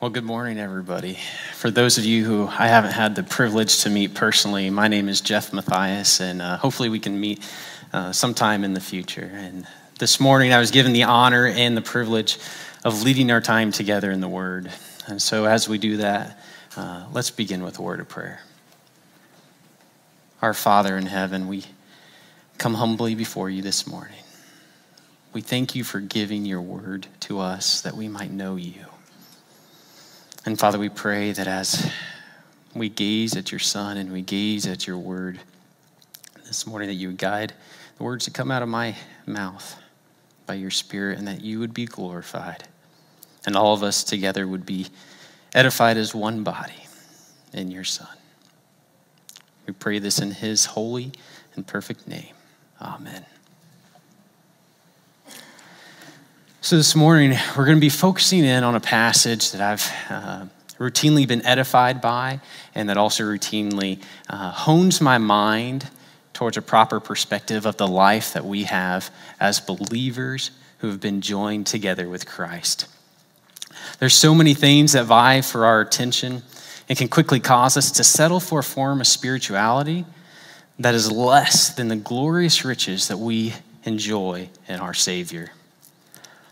Well, good morning, everybody. For those of you who I haven't had the privilege to meet personally, my name is Jeff Matthias, and uh, hopefully we can meet uh, sometime in the future. And this morning I was given the honor and the privilege of leading our time together in the Word. And so as we do that, uh, let's begin with a word of prayer. Our Father in heaven, we come humbly before you this morning. We thank you for giving your word to us that we might know you. And Father, we pray that as we gaze at your Son and we gaze at your word this morning, that you would guide the words that come out of my mouth by your Spirit and that you would be glorified. And all of us together would be edified as one body in your Son. We pray this in his holy and perfect name. Amen. So, this morning, we're going to be focusing in on a passage that I've uh, routinely been edified by and that also routinely uh, hones my mind towards a proper perspective of the life that we have as believers who have been joined together with Christ. There's so many things that vie for our attention and can quickly cause us to settle for a form of spirituality that is less than the glorious riches that we enjoy in our Savior.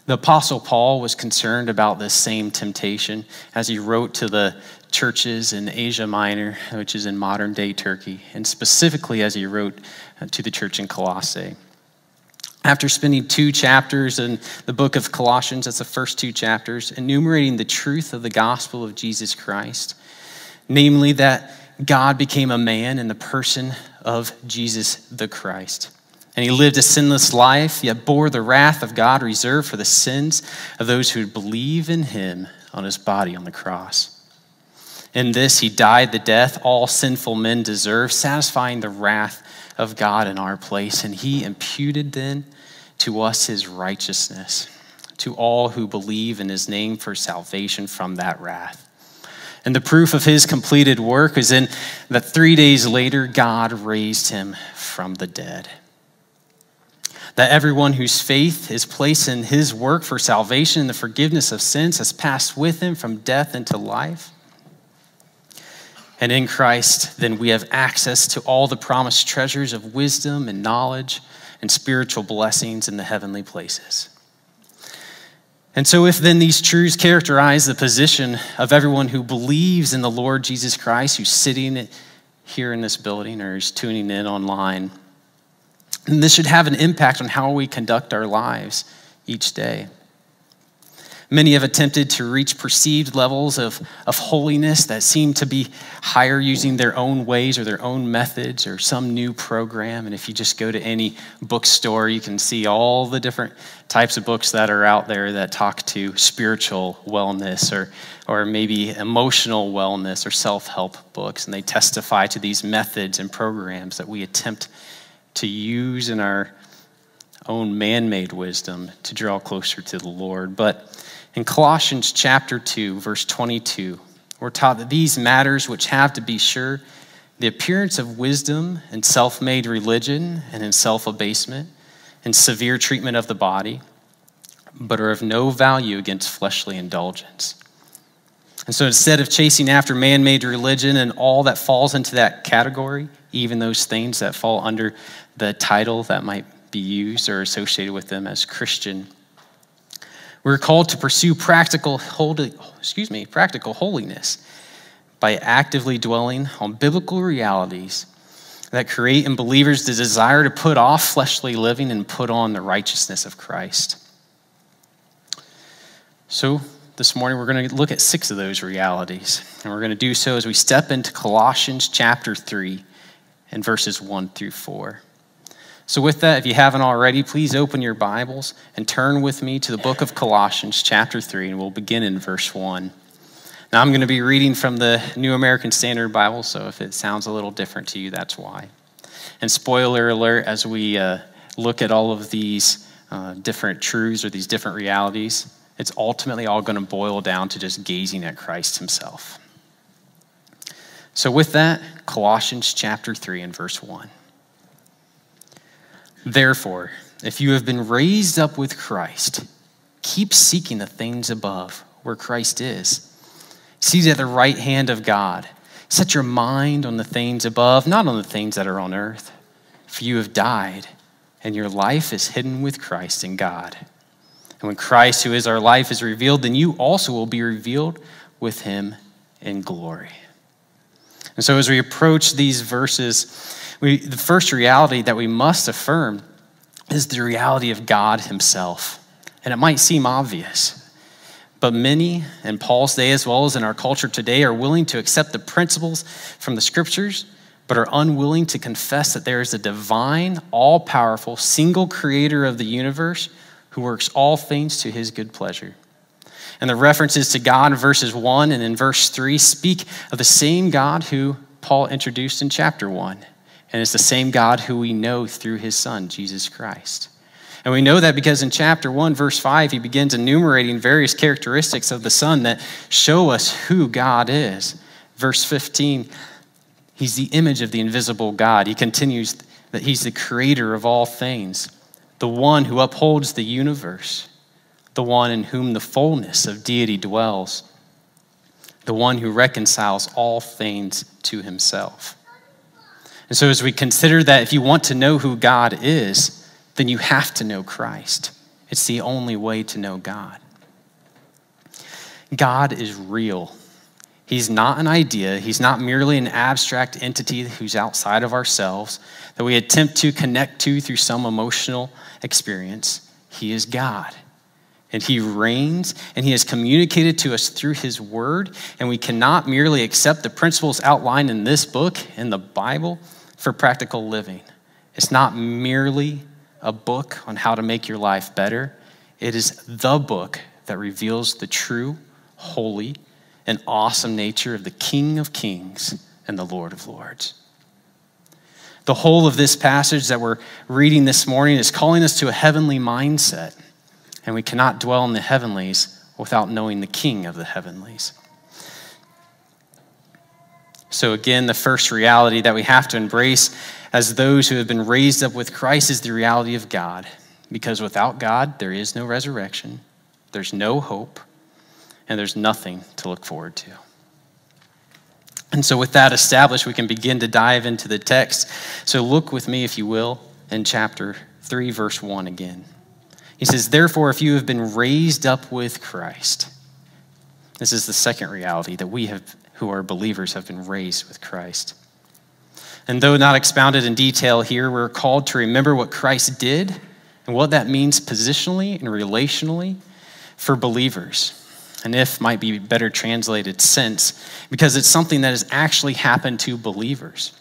The Apostle Paul was concerned about this same temptation as he wrote to the churches in Asia Minor, which is in modern day Turkey, and specifically as he wrote uh, to the church in Colossae. After spending two chapters in the book of Colossians, that's the first two chapters, enumerating the truth of the gospel of Jesus Christ, namely that God became a man in the person of Jesus the Christ. And he lived a sinless life, yet bore the wrath of God reserved for the sins of those who believe in him on his body on the cross. In this, he died the death all sinful men deserve, satisfying the wrath of God in our place. And he imputed then to us his righteousness, to all who believe in his name for salvation from that wrath. And the proof of his completed work is in that three days later, God raised him from the dead that everyone whose faith is placed in his work for salvation and the forgiveness of sins has passed with him from death into life. And in Christ, then we have access to all the promised treasures of wisdom and knowledge and spiritual blessings in the heavenly places. And so, if then these truths characterize the position of everyone who believes in the Lord Jesus Christ, who's sitting here in this building or is tuning in online, and this should have an impact on how we conduct our lives each day. Many have attempted to reach perceived levels of, of holiness that seem to be higher using their own ways or their own methods or some new program. And if you just go to any bookstore, you can see all the different types of books that are out there that talk to spiritual wellness or, or maybe emotional wellness or self help books. And they testify to these methods and programs that we attempt to use in our own man made wisdom to draw closer to the Lord. But in Colossians chapter 2, verse 22, we're taught that these matters which have to be sure the appearance of wisdom and self made religion and in self abasement and severe treatment of the body, but are of no value against fleshly indulgence. And so instead of chasing after man made religion and all that falls into that category, even those things that fall under the title that might be used or associated with them as Christian. We're called to pursue practical holy, excuse me, practical holiness by actively dwelling on biblical realities that create in believers the desire to put off fleshly living and put on the righteousness of Christ. So, this morning we're going to look at six of those realities. And we're going to do so as we step into Colossians chapter 3 and verses 1 through 4. So, with that, if you haven't already, please open your Bibles and turn with me to the book of Colossians, chapter 3, and we'll begin in verse 1. Now, I'm going to be reading from the New American Standard Bible, so if it sounds a little different to you, that's why. And spoiler alert, as we uh, look at all of these uh, different truths or these different realities, it's ultimately all going to boil down to just gazing at Christ Himself. So, with that, Colossians chapter 3 and verse 1. Therefore, if you have been raised up with Christ, keep seeking the things above, where Christ is, seated at the right hand of God. Set your mind on the things above, not on the things that are on earth. For you have died, and your life is hidden with Christ in God. And when Christ, who is our life, is revealed, then you also will be revealed with him in glory. And so, as we approach these verses, we, the first reality that we must affirm is the reality of God Himself. And it might seem obvious, but many, in Paul's day as well as in our culture today, are willing to accept the principles from the scriptures, but are unwilling to confess that there is a divine, all powerful, single creator of the universe who works all things to his good pleasure. And the references to God in verses 1 and in verse 3 speak of the same God who Paul introduced in chapter 1. And it's the same God who we know through his Son, Jesus Christ. And we know that because in chapter 1, verse 5, he begins enumerating various characteristics of the Son that show us who God is. Verse 15, he's the image of the invisible God. He continues that he's the creator of all things, the one who upholds the universe, the one in whom the fullness of deity dwells, the one who reconciles all things to himself. And so, as we consider that, if you want to know who God is, then you have to know Christ. It's the only way to know God. God is real. He's not an idea. He's not merely an abstract entity who's outside of ourselves that we attempt to connect to through some emotional experience. He is God. And He reigns, and He has communicated to us through His Word. And we cannot merely accept the principles outlined in this book, in the Bible, for practical living. It's not merely a book on how to make your life better, it is the book that reveals the true, holy, and awesome nature of the King of Kings and the Lord of Lords. The whole of this passage that we're reading this morning is calling us to a heavenly mindset, and we cannot dwell in the heavenlies without knowing the King of the heavenlies. So, again, the first reality that we have to embrace as those who have been raised up with Christ is the reality of God. Because without God, there is no resurrection, there's no hope, and there's nothing to look forward to. And so, with that established, we can begin to dive into the text. So, look with me, if you will, in chapter 3, verse 1 again. He says, Therefore, if you have been raised up with Christ, this is the second reality that we have who are believers have been raised with Christ. And though not expounded in detail here, we're called to remember what Christ did and what that means positionally and relationally for believers. And if might be better translated since, because it's something that has actually happened to believers.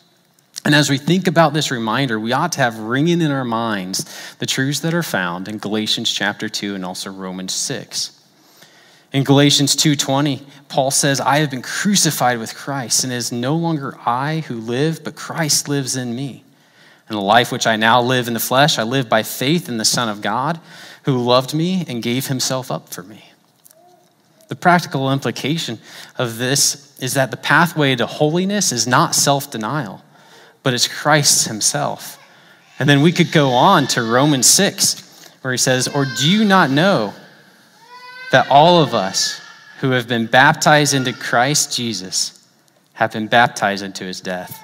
And as we think about this reminder, we ought to have ringing in our minds the truths that are found in Galatians chapter 2 and also Romans 6. In Galatians 2:20, Paul says, "I have been crucified with Christ, and it is no longer I who live, but Christ lives in me. And the life which I now live in the flesh, I live by faith in the Son of God, who loved me and gave himself up for me." The practical implication of this is that the pathway to holiness is not self-denial, but it's Christ himself. And then we could go on to Romans 6, where he says, "Or do you not know that all of us who have been baptized into Christ Jesus have been baptized into his death.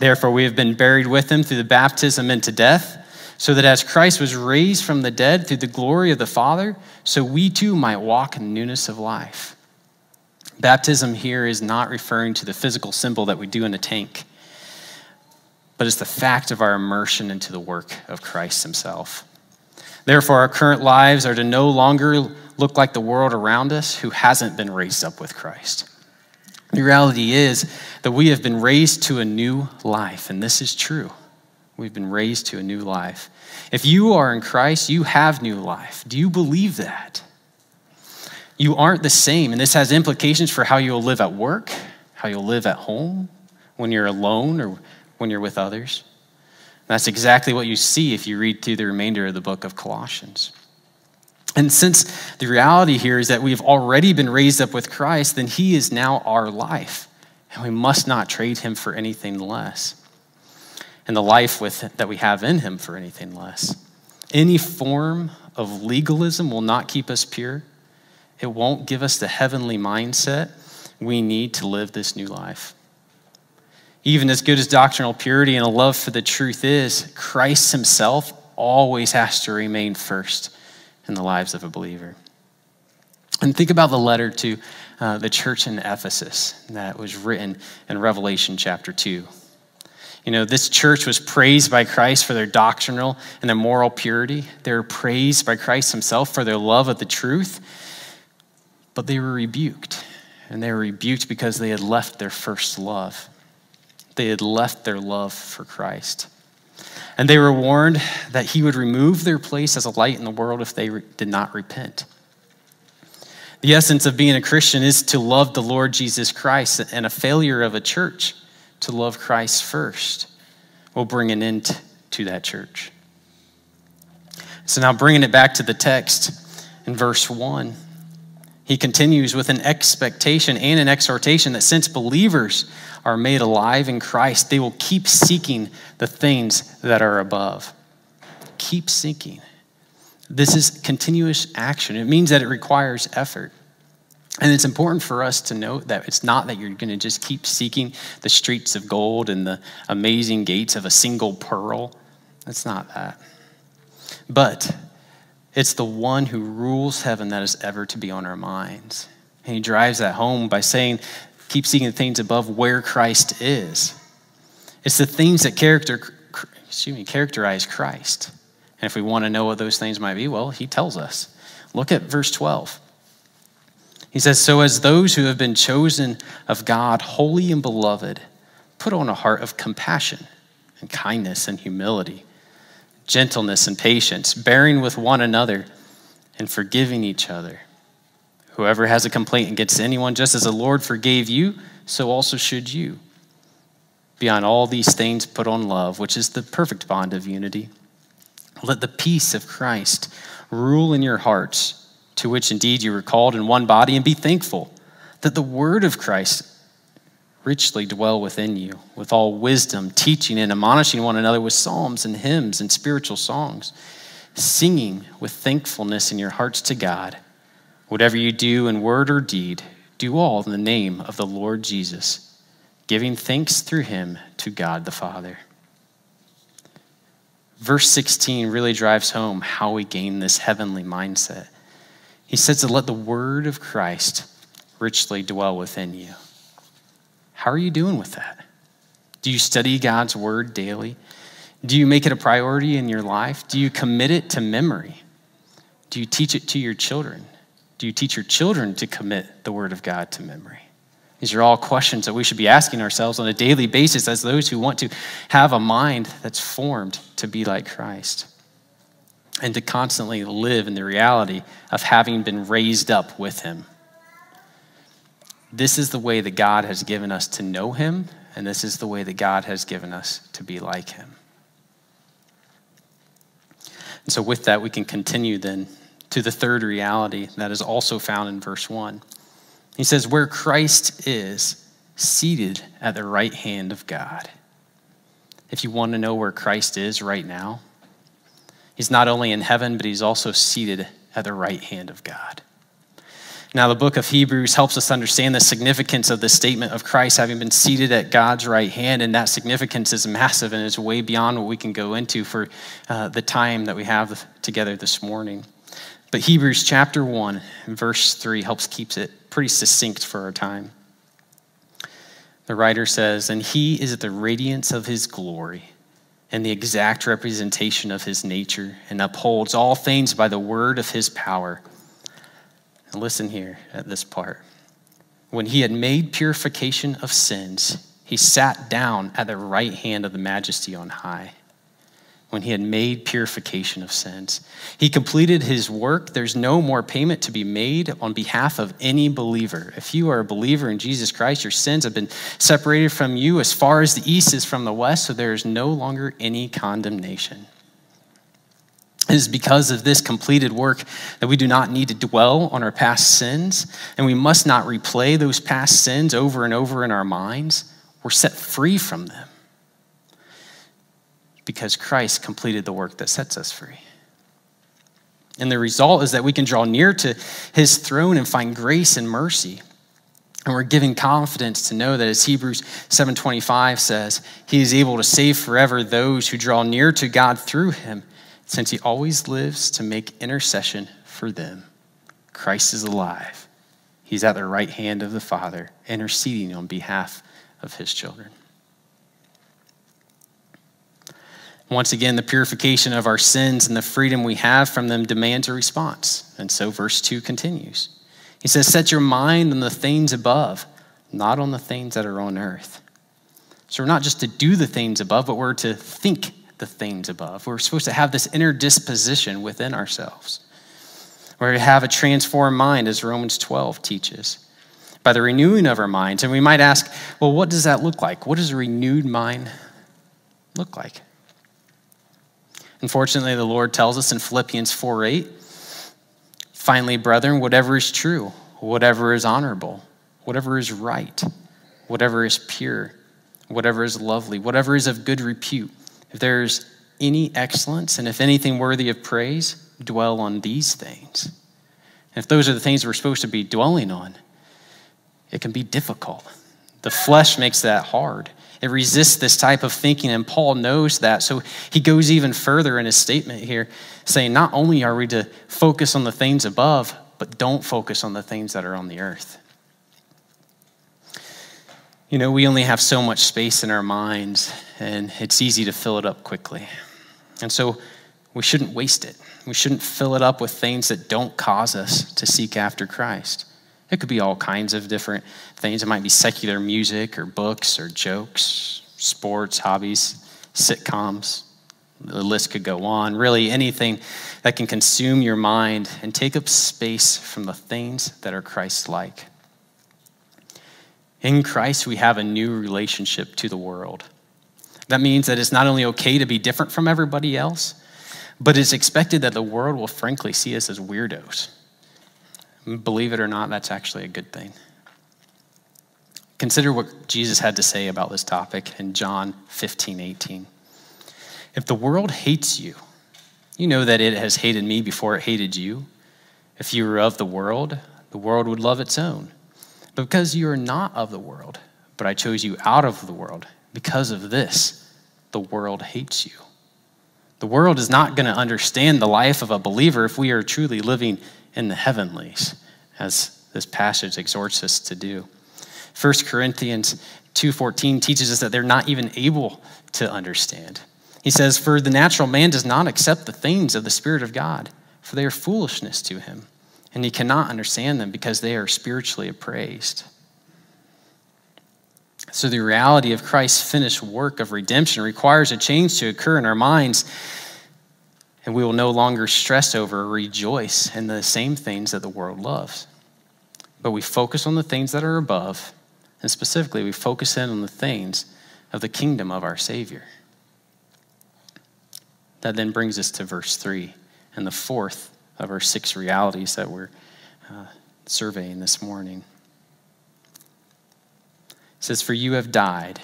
Therefore, we have been buried with him through the baptism into death, so that as Christ was raised from the dead through the glory of the Father, so we too might walk in newness of life. Baptism here is not referring to the physical symbol that we do in a tank, but it's the fact of our immersion into the work of Christ himself. Therefore, our current lives are to no longer look like the world around us who hasn't been raised up with Christ. The reality is that we have been raised to a new life, and this is true. We've been raised to a new life. If you are in Christ, you have new life. Do you believe that? You aren't the same, and this has implications for how you'll live at work, how you'll live at home, when you're alone, or when you're with others. That's exactly what you see if you read through the remainder of the book of Colossians. And since the reality here is that we've already been raised up with Christ, then he is now our life. And we must not trade him for anything less. And the life with, that we have in him for anything less. Any form of legalism will not keep us pure. It won't give us the heavenly mindset. we need to live this new life. Even as good as doctrinal purity and a love for the truth is, Christ himself always has to remain first in the lives of a believer. And think about the letter to uh, the church in Ephesus that was written in Revelation chapter 2. You know, this church was praised by Christ for their doctrinal and their moral purity. They were praised by Christ himself for their love of the truth, but they were rebuked. And they were rebuked because they had left their first love. They had left their love for Christ. And they were warned that he would remove their place as a light in the world if they did not repent. The essence of being a Christian is to love the Lord Jesus Christ, and a failure of a church to love Christ first will bring an end to that church. So, now bringing it back to the text in verse 1, he continues with an expectation and an exhortation that since believers are made alive in Christ, they will keep seeking the things that are above. Keep seeking. This is continuous action. It means that it requires effort. And it's important for us to note that it's not that you're going to just keep seeking the streets of gold and the amazing gates of a single pearl. That's not that. But it's the one who rules heaven that is ever to be on our minds. And he drives that home by saying, keep seeking the things above where Christ is. It's the things that character, excuse me, characterize Christ. And if we want to know what those things might be, well, he tells us. Look at verse 12. He says, So as those who have been chosen of God, holy and beloved, put on a heart of compassion and kindness and humility, gentleness and patience, bearing with one another and forgiving each other. Whoever has a complaint against anyone, just as the Lord forgave you, so also should you. Beyond all these things, put on love, which is the perfect bond of unity. Let the peace of Christ rule in your hearts to which indeed you were called in one body, and be thankful that the word of Christ richly dwell within you, with all wisdom, teaching and admonishing one another with psalms and hymns and spiritual songs, singing with thankfulness in your hearts to God. Whatever you do in word or deed, do all in the name of the Lord Jesus, giving thanks through him to God the Father. Verse 16 really drives home how we gain this heavenly mindset. He says to let the word of Christ richly dwell within you. How are you doing with that? Do you study God's word daily? Do you make it a priority in your life? Do you commit it to memory? Do you teach it to your children? Do you teach your children to commit the word of God to memory? These are all questions that we should be asking ourselves on a daily basis as those who want to have a mind that's formed to be like Christ and to constantly live in the reality of having been raised up with Him. This is the way that God has given us to know Him, and this is the way that God has given us to be like Him. And so, with that, we can continue then to the third reality that is also found in verse 1. He says, Where Christ is seated at the right hand of God. If you want to know where Christ is right now, He's not only in heaven, but he's also seated at the right hand of God. Now, the book of Hebrews helps us understand the significance of the statement of Christ having been seated at God's right hand, and that significance is massive and is way beyond what we can go into for uh, the time that we have together this morning. But Hebrews chapter 1, verse 3 helps keeps it pretty succinct for our time. The writer says, And he is the radiance of his glory and the exact representation of his nature, and upholds all things by the word of his power. And listen here at this part. When he had made purification of sins, he sat down at the right hand of the majesty on high when he had made purification of sins. He completed his work. There's no more payment to be made on behalf of any believer. If you are a believer in Jesus Christ, your sins have been separated from you as far as the east is from the west, so there is no longer any condemnation. It is because of this completed work that we do not need to dwell on our past sins, and we must not replay those past sins over and over in our minds. We're set free from them because Christ completed the work that sets us free. And the result is that we can draw near to his throne and find grace and mercy. And we're given confidence to know that as Hebrews 7:25 says, he is able to save forever those who draw near to God through him, since he always lives to make intercession for them. Christ is alive. He's at the right hand of the Father, interceding on behalf of his children. Once again, the purification of our sins and the freedom we have from them demands a response. And so verse 2 continues. He says, Set your mind on the things above, not on the things that are on earth. So we're not just to do the things above, but we're to think the things above. We're supposed to have this inner disposition within ourselves. We have a transformed mind, as Romans 12 teaches, by the renewing of our minds. And we might ask, well, what does that look like? What does a renewed mind look like? Unfortunately, the Lord tells us in Philippians 4 8, finally, brethren, whatever is true, whatever is honorable, whatever is right, whatever is pure, whatever is lovely, whatever is of good repute, if there's any excellence and if anything worthy of praise, dwell on these things. And if those are the things we're supposed to be dwelling on, it can be difficult. The flesh makes that hard. It resists this type of thinking, and Paul knows that. So he goes even further in his statement here, saying, Not only are we to focus on the things above, but don't focus on the things that are on the earth. You know, we only have so much space in our minds, and it's easy to fill it up quickly. And so we shouldn't waste it. We shouldn't fill it up with things that don't cause us to seek after Christ. It could be all kinds of different things. It might be secular music or books or jokes, sports, hobbies, sitcoms. The list could go on. Really, anything that can consume your mind and take up space from the things that are Christ like. In Christ, we have a new relationship to the world. That means that it's not only okay to be different from everybody else, but it's expected that the world will frankly see us as weirdos. Believe it or not, that's actually a good thing. Consider what Jesus had to say about this topic in John 15, 18. If the world hates you, you know that it has hated me before it hated you. If you were of the world, the world would love its own. Because you are not of the world, but I chose you out of the world, because of this, the world hates you. The world is not going to understand the life of a believer if we are truly living in the heavenlies, as this passage exhorts us to do. 1 Corinthians 2:14 teaches us that they're not even able to understand. He says, "For the natural man does not accept the things of the spirit of God, for they are foolishness to him, and he cannot understand them because they are spiritually appraised." So the reality of Christ's finished work of redemption requires a change to occur in our minds and we will no longer stress over or rejoice in the same things that the world loves. But we focus on the things that are above, and specifically, we focus in on the things of the kingdom of our Savior. That then brings us to verse 3 and the fourth of our six realities that we're uh, surveying this morning. It says, For you have died,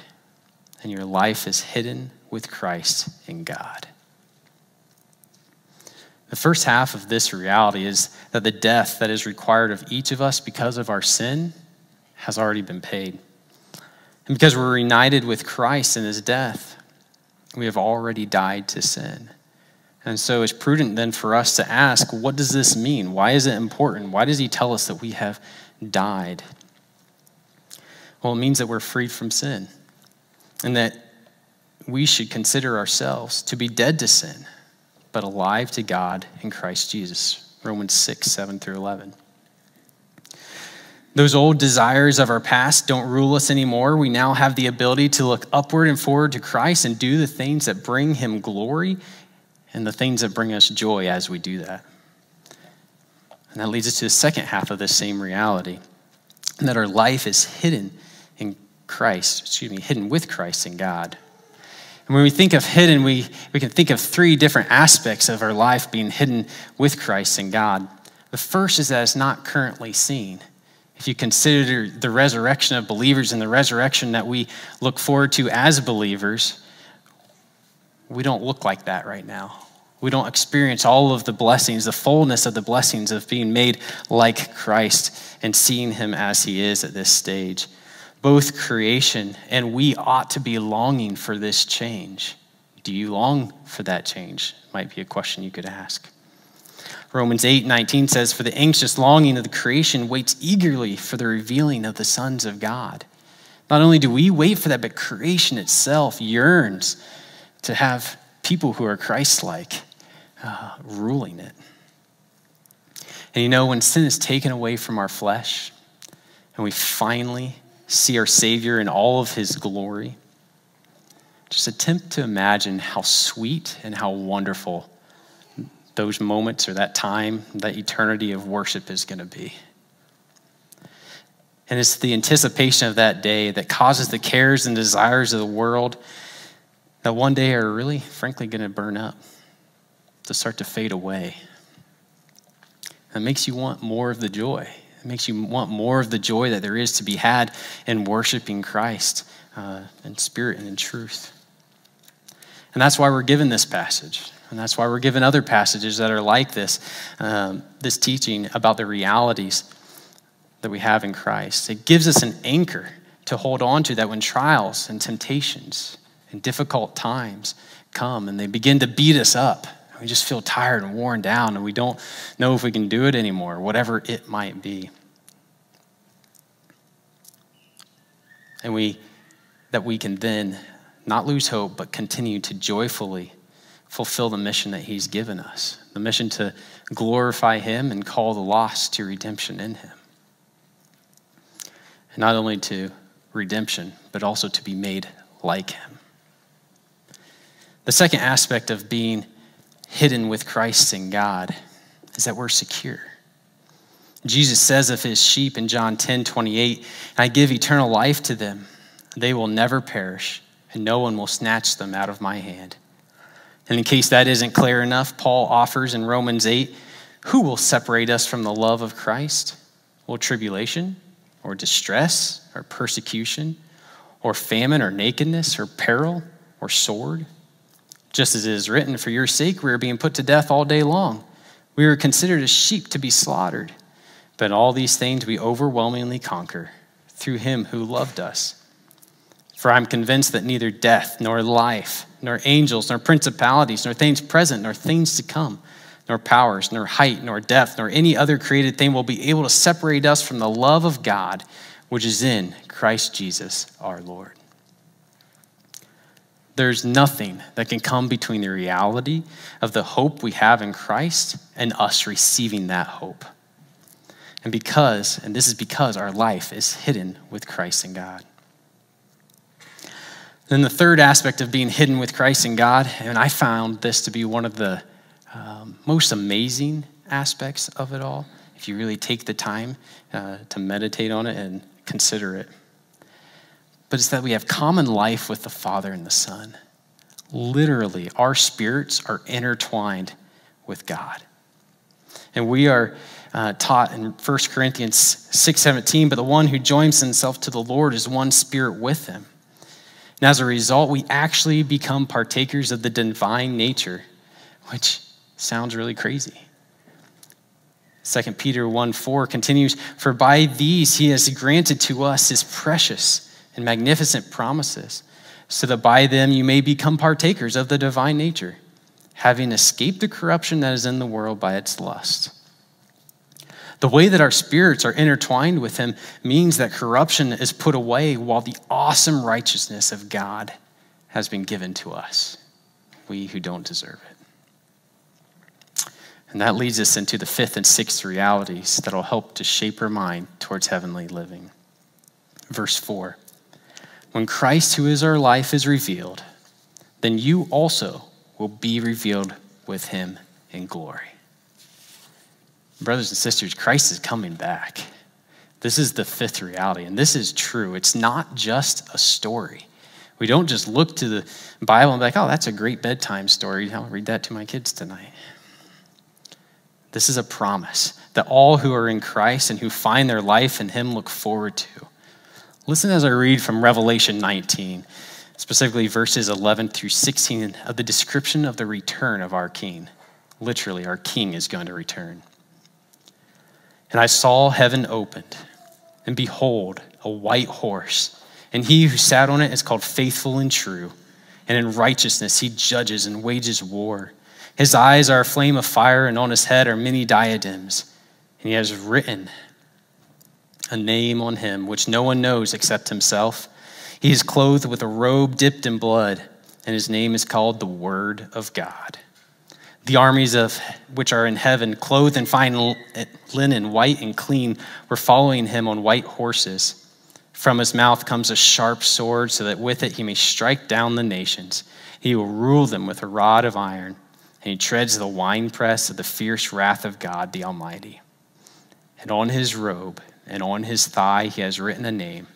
and your life is hidden with Christ in God. The first half of this reality is that the death that is required of each of us because of our sin has already been paid. And because we're united with Christ in his death, we have already died to sin. And so it's prudent then for us to ask, what does this mean? Why is it important? Why does he tell us that we have died? Well, it means that we're freed from sin and that we should consider ourselves to be dead to sin but alive to God in Christ Jesus. Romans 6, 7 through 11. Those old desires of our past don't rule us anymore. We now have the ability to look upward and forward to Christ and do the things that bring Him glory and the things that bring us joy as we do that. And that leads us to the second half of this same reality that our life is hidden in Christ, excuse me, hidden with Christ in God. And when we think of hidden, we, we can think of three different aspects of our life being hidden with Christ in God. The first is that it's not currently seen. If you consider the resurrection of believers and the resurrection that we look forward to as believers, we don't look like that right now. We don't experience all of the blessings, the fullness of the blessings of being made like Christ and seeing him as he is at this stage. Both creation and we ought to be longing for this change. Do you long for that change? Might be a question you could ask. Romans 8 19 says, For the anxious longing of the creation waits eagerly for the revealing of the sons of God. Not only do we wait for that, but creation itself yearns to have people who are Christ like uh, ruling it. And you know, when sin is taken away from our flesh and we finally see our Savior in all of his glory, just attempt to imagine how sweet and how wonderful those moments or that time, that eternity of worship is going to be. And it's the anticipation of that day that causes the cares and desires of the world that one day are really, frankly, going to burn up, to start to fade away. It makes you want more of the joy. It makes you want more of the joy that there is to be had in worshiping Christ uh, in spirit and in truth. And that's why we're given this passage. And that's why we're given other passages that are like this, um, this teaching about the realities that we have in Christ. It gives us an anchor to hold on to that when trials and temptations and difficult times come and they begin to beat us up. We just feel tired and worn down and we don't know if we can do it anymore, whatever it might be. And we that we can then not lose hope, but continue to joyfully fulfill the mission that He's given us the mission to glorify Him and call the lost to redemption in Him. And not only to redemption, but also to be made like Him. The second aspect of being hidden with Christ in God is that we're secure. Jesus says of his sheep in John 10 28, I give eternal life to them. They will never perish, and no one will snatch them out of my hand. And in case that isn't clear enough, Paul offers in Romans 8 who will separate us from the love of Christ? Will tribulation, or distress, or persecution, or famine, or nakedness, or peril, or sword? Just as it is written, For your sake we are being put to death all day long. We are considered as sheep to be slaughtered. But all these things we overwhelmingly conquer through him who loved us. For I'm convinced that neither death, nor life, nor angels, nor principalities, nor things present, nor things to come, nor powers, nor height, nor depth, nor any other created thing will be able to separate us from the love of God which is in Christ Jesus our Lord. There's nothing that can come between the reality of the hope we have in Christ and us receiving that hope. And because, and this is because our life is hidden with Christ and God. Then the third aspect of being hidden with Christ and God, and I found this to be one of the um, most amazing aspects of it all, if you really take the time uh, to meditate on it and consider it but it's that we have common life with the Father and the Son. Literally, our spirits are intertwined with God. And we are uh, taught in 1 Corinthians 6:17, but the one who joins himself to the Lord is one spirit with him. And as a result, we actually become partakers of the divine nature, which sounds really crazy. 2 Peter 1 4 continues, For by these he has granted to us his precious and magnificent promises, so that by them you may become partakers of the divine nature, having escaped the corruption that is in the world by its lust. The way that our spirits are intertwined with Him means that corruption is put away while the awesome righteousness of God has been given to us, we who don't deserve it. And that leads us into the fifth and sixth realities that will help to shape our mind towards heavenly living. Verse 4 when Christ, who is our life, is revealed, then you also will be revealed with him in glory. Brothers and sisters, Christ is coming back. This is the fifth reality, and this is true. It's not just a story. We don't just look to the Bible and be like, oh, that's a great bedtime story. I'll read that to my kids tonight. This is a promise that all who are in Christ and who find their life in Him look forward to. Listen as I read from Revelation 19. specifically verses 11 through 16 of the description of the return of our King. Literally, our King is going to return. And I saw heaven opened, and behold, a white horse, and he who sat on it is called faithful and true, and in righteousness he judges and wages war. His eyes are a flame of fire, and on his head are many diadems, and he has written a name on him which no one knows except himself. He is clothed with a robe dipped in blood, and his name is called the Word of God. The armies of which are in heaven, clothed in fine eh, linen, white and clean, were following him on white horses. From his mouth comes a sharp sword, so that with it he may strike down the nations. He will rule them with a rod of iron, and he treads the winepress of the fierce wrath of God the Almighty. And on his robe and on his thigh he has written a name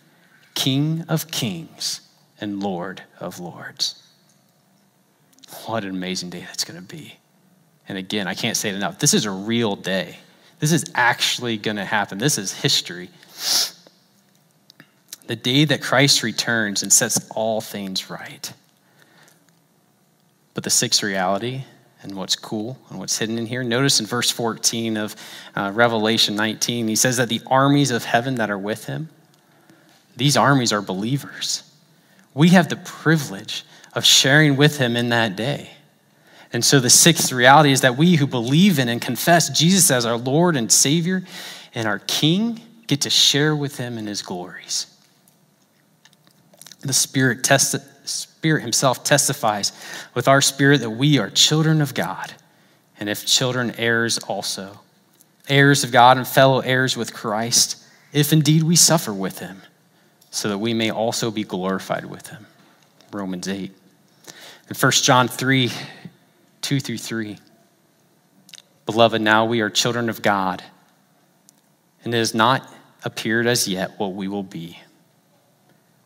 King of Kings and Lord of Lords. What an amazing day that's going to be. And again, I can't say it enough. This is a real day. This is actually going to happen. This is history. The day that Christ returns and sets all things right. But the sixth reality and what's cool and what's hidden in here. Notice in verse 14 of uh, Revelation 19, he says that the armies of heaven that are with him, these armies are believers. We have the privilege of sharing with him in that day. And so the sixth reality is that we who believe in and confess Jesus as our Lord and Savior and our King get to share with him in his glories. The Spirit, testi- Spirit Himself testifies with our spirit that we are children of God, and if children, heirs also. Heirs of God and fellow heirs with Christ, if indeed we suffer with Him so that we may also be glorified with him. Romans 8. In 1 John 3 2 through 3. Beloved, now we are children of God, and it has not appeared as yet what we will be.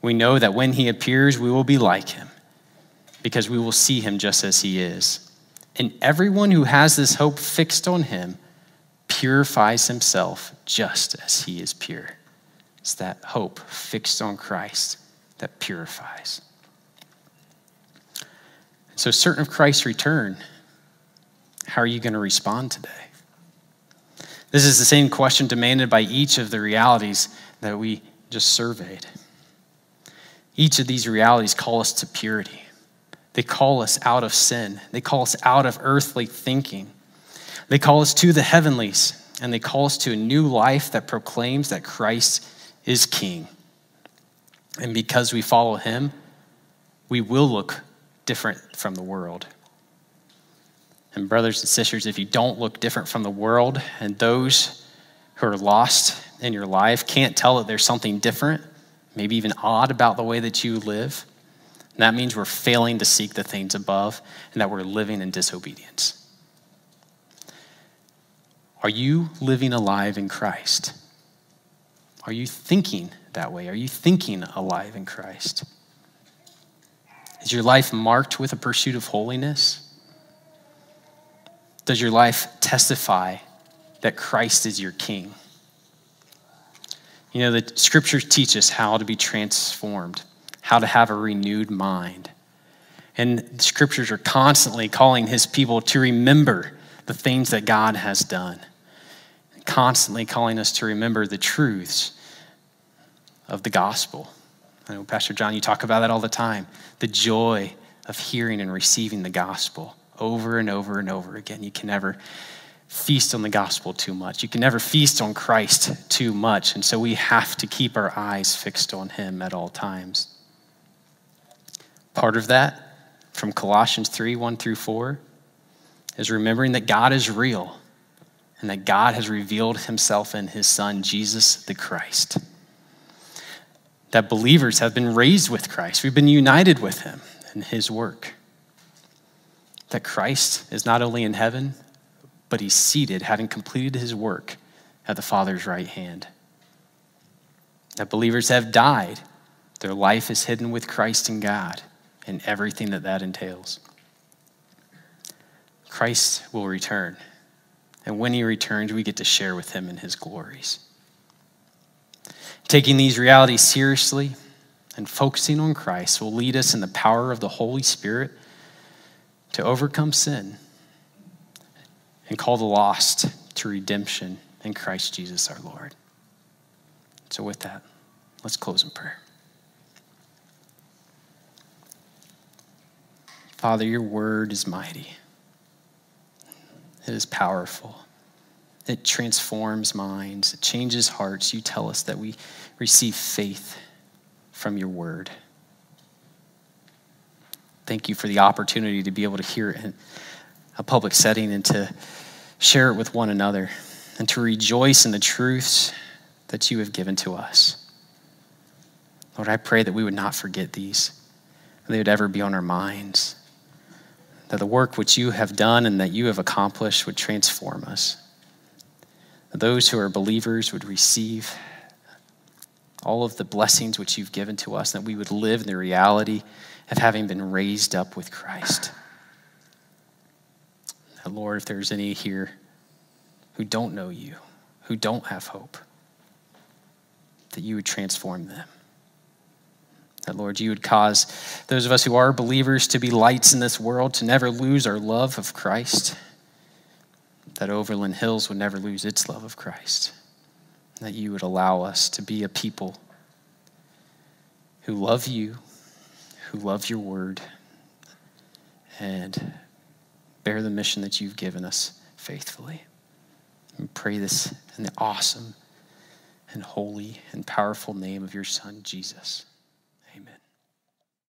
We know that when he appears, we will be like him, because we will see him just as he is. And everyone who has this hope fixed on him purifies himself just as he is pure. It's that hope fixed on Christ that purifies. So, certain of Christ's return, how are you going to respond today? This is the same question demanded by each of the realities that we just surveyed. Each of these realities call us to purity. They call us out of sin. They call us out of earthly thinking. They call us to the heavenlies, and they call us to a new life that proclaims that Christ is king. And because we follow him, we will look different from the world. And, brothers and sisters, if you don't look different from the world, and those who are lost in your life can't tell that there's something different, maybe even odd about the way that you live, that means we're failing to seek the things above and that we're living in disobedience. Are you living alive in Christ? Are you thinking that way? Are you thinking alive in Christ? Is your life marked with a pursuit of holiness? Does your life testify that Christ is your King? You know, the scriptures teach us how to be transformed, how to have a renewed mind. And the scriptures are constantly calling his people to remember the things that God has done, constantly calling us to remember the truths of the gospel. I know, Pastor John, you talk about that all the time. The joy of hearing and receiving the gospel over and over and over again. You can never feast on the gospel too much. You can never feast on Christ too much. And so we have to keep our eyes fixed on him at all times. Part of that from Colossians 3 1 through 4 is remembering that God is real and that God has revealed himself in his son, Jesus the Christ that believers have been raised with Christ. We've been united with him in his work. That Christ is not only in heaven, but he's seated, having completed his work at the Father's right hand. That believers have died. Their life is hidden with Christ in God and everything that that entails. Christ will return. And when he returns, we get to share with him in his glories. Taking these realities seriously and focusing on Christ will lead us in the power of the Holy Spirit to overcome sin and call the lost to redemption in Christ Jesus our Lord. So, with that, let's close in prayer. Father, your word is mighty, it is powerful. It transforms minds, it changes hearts. You tell us that we receive faith from your word. Thank you for the opportunity to be able to hear it a public setting and to share it with one another and to rejoice in the truths that you have given to us. Lord, I pray that we would not forget these, that they would ever be on our minds, that the work which you have done and that you have accomplished would transform us that those who are believers would receive all of the blessings which you've given to us, that we would live in the reality of having been raised up with Christ. And Lord, if there's any here who don't know you, who don't have hope, that you would transform them. That, Lord, you would cause those of us who are believers to be lights in this world, to never lose our love of Christ that Overland Hills would never lose its love of Christ. That you would allow us to be a people who love you, who love your word, and bear the mission that you've given us faithfully. We pray this in the awesome and holy and powerful name of your Son, Jesus.